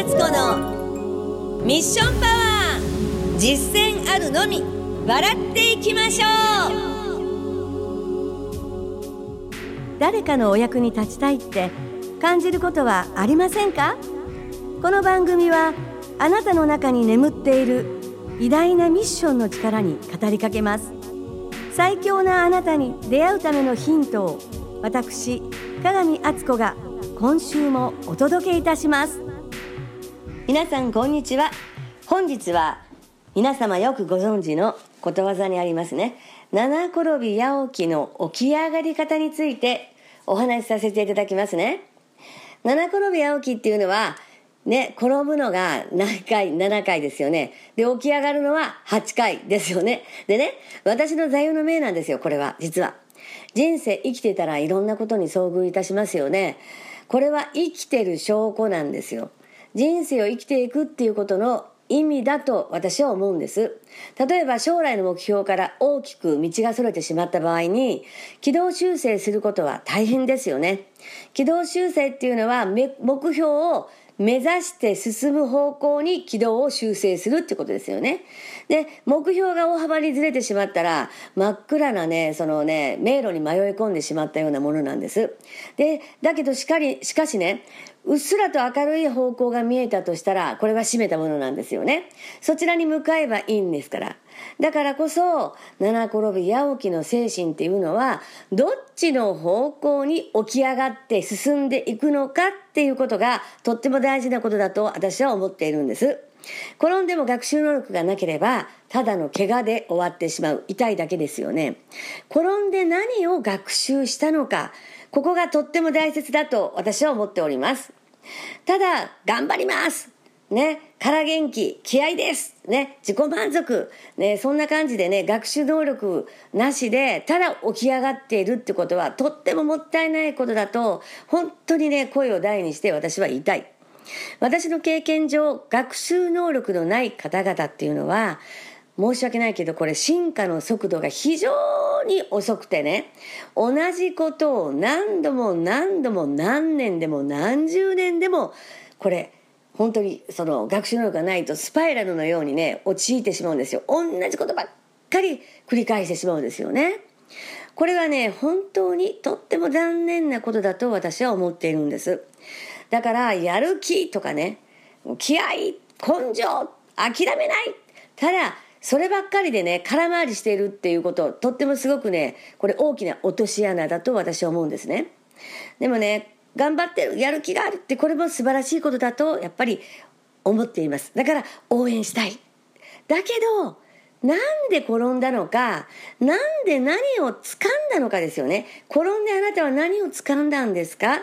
敦子のミッションパワー実践あるのみ。笑っていきましょう。誰かのお役に立ちたいって感じることはありませんか？この番組はあなたの中に眠っている偉大なミッションの力に語りかけます。最強なあなたに出会うためのヒントを私鏡敦子が今週もお届けいたします。皆さんこんにちは本日は皆様よくご存知のことわざにありますね七転び八起きの起き上がり方についてお話しさせていただきますね七転び八起きっていうのはね、転ぶのが何回、7回ですよね。で、起き上がるのは8回ですよね。でね、私の座右の銘なんですよ、これは、実は。人生生きてたらいろんなことに遭遇いたしますよね。これは生きてる証拠なんですよ。人生を生きていくっていうことの意味だと私は思うんです。例えば将来の目標から大きく道がそれてしまった場合に、軌道修正することは大変ですよね。軌道修正っていうのは目標を目指して進む方向に軌道を修正するってことですよね。で、目標が大幅にずれてしまったら、真っ暗なね、そのね、迷路に迷い込んでしまったようなものなんです。で、だけどしかり、しかしね、うっすらと明るい方向が見えたとしたら、これは閉めたものなんですよね。そちらに向かえばいいんですから。だからこそ、七転び八起きの精神っていうのは、どっちの方向に起き上がって進んでいくのかっていうことが、とっても大事なことだと私は思っているんです。転んでも学習能力がなければ、ただの怪我で終わってしまう。痛いだけですよね。転んで何を学習したのか、ここがとっても大切だと私は思っております。ただ、頑張りますね、から元気、気合ですね、自己満足ね、そんな感じでね、学習能力なしで、ただ起き上がっているってことは、とってももったいないことだと、本当にね、声を大にして私は言いたい。私の経験上、学習能力のない方々っていうのは、申し訳ないけど、これ進化の速度が非常に遅くてね、同じことを何度も何度も何年でも何十年でも、これ、本当にその学習能力がないとスパイラルのようにね、陥ってしまうんですよ。同じことばっかり繰り返してしまうんですよね。これはね、本当にとっても残念なことだと私は思っているんです。だから、やる気とかね、気合、根性、諦めない。ただ、そればっかりでね、空回りしているっていうこと、とってもすごくね、これ大きな落とし穴だと私は思うんですね。でもね、頑張ってる、やる気があるって、これも素晴らしいことだと、やっぱり思っています。だから、応援したい。だけど、なんで転んだのか、なんで何を掴んだのかですよね。転んであなたは何を掴んだんですか？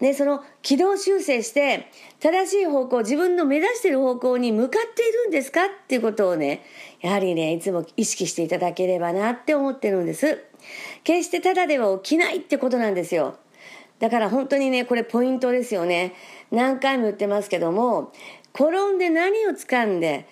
ね、その軌道修正して正しい方向自分の目指している方向に向かっているんですかっていうことをねやはりねいつも意識していただければなって思ってるんです決してただでは起きないってことなんですよだから本当にねこれポイントですよね。何回も言ってますけども転んで何を掴んで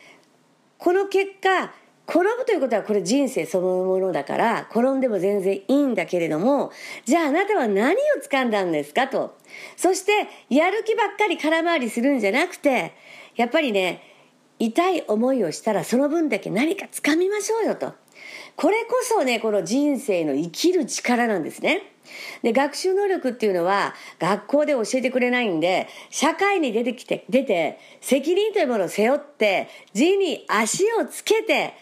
この結果転ぶということはこれ人生そのものだから転んでも全然いいんだけれどもじゃああなたは何を掴んだんですかと。そしてやる気ばっかり空回りするんじゃなくてやっぱりね痛い思いをしたらその分だけ何か掴みましょうよとこれこそねこの人生の生きる力なんですねで学習能力っていうのは学校で教えてくれないんで社会に出てきて出て責任というものを背負って地に足をつけて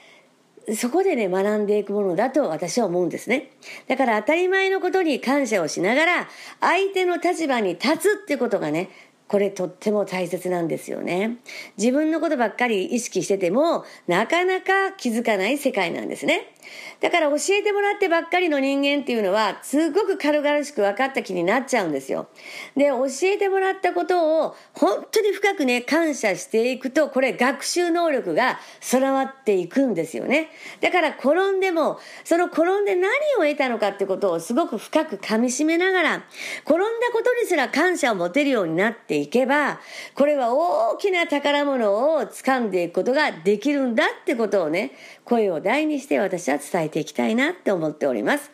そこでね、学んでいくものだと私は思うんですね。だから当たり前のことに感謝をしながら、相手の立場に立つってことがね、これとっても大切なんですよね。自分のことばっかり意識してても、なかなか気づかない世界なんですね。だから教えてもらってばっかりの人間っていうのは、すごく軽々しく分かった気になっちゃうんですよ。で、教えてもらったことを本当に深くね、感謝していくと、これ学習能力が備わっていくんですよね。だから転んでも、その転んで何を得たのかってことをすごく深く噛み締めながら、転んだことにすら感謝を持てるようになっていけば、これは大きな宝物を掴んでいくことができるんだってことをね、声を大にして私は伝えていきたいなって思っております。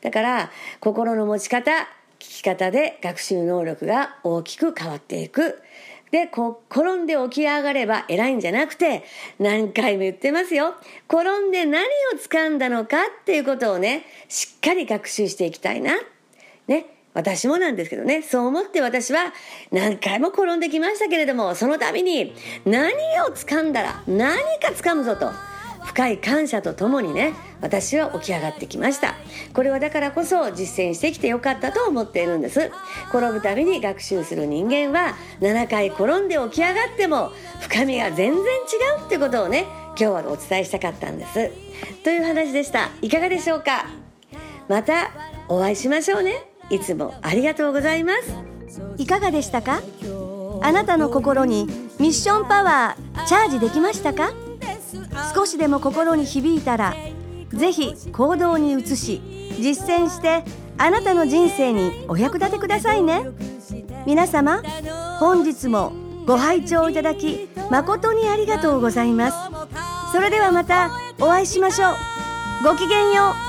だから、心の持ち方、聞き方で学習能力が大きく変わっていく。で、こ転んで起き上がれば偉いんじゃなくて、何回も言ってますよ。転んで何を掴んだのかっていうことをね、しっかり学習していきたいな。ね。私もなんですけどね、そう思って私は何回も転んできましたけれども、その度に何を掴んだら何か掴むぞと。深い感謝とともにね私は起き上がってきました。これはだからこそ実践してきてよかったと思っているんです。転ぶたびに学習する人間は7回転んで起き上がっても深みが全然違うってことをね今日はお伝えしたかったんです。という話でした。いかがでしょうか？またお会いしましょうね。いつもありがとうございます。いかがでしたか？あなたの心にミッションパワーチャージできましたか？少しでも心に響いたらぜひ行動に移し実践してあなたの人生にお役立てくださいね。皆様本日もご拝聴いただき誠にありがとうございます。それではまたお会いしましょう。ごきげんよう。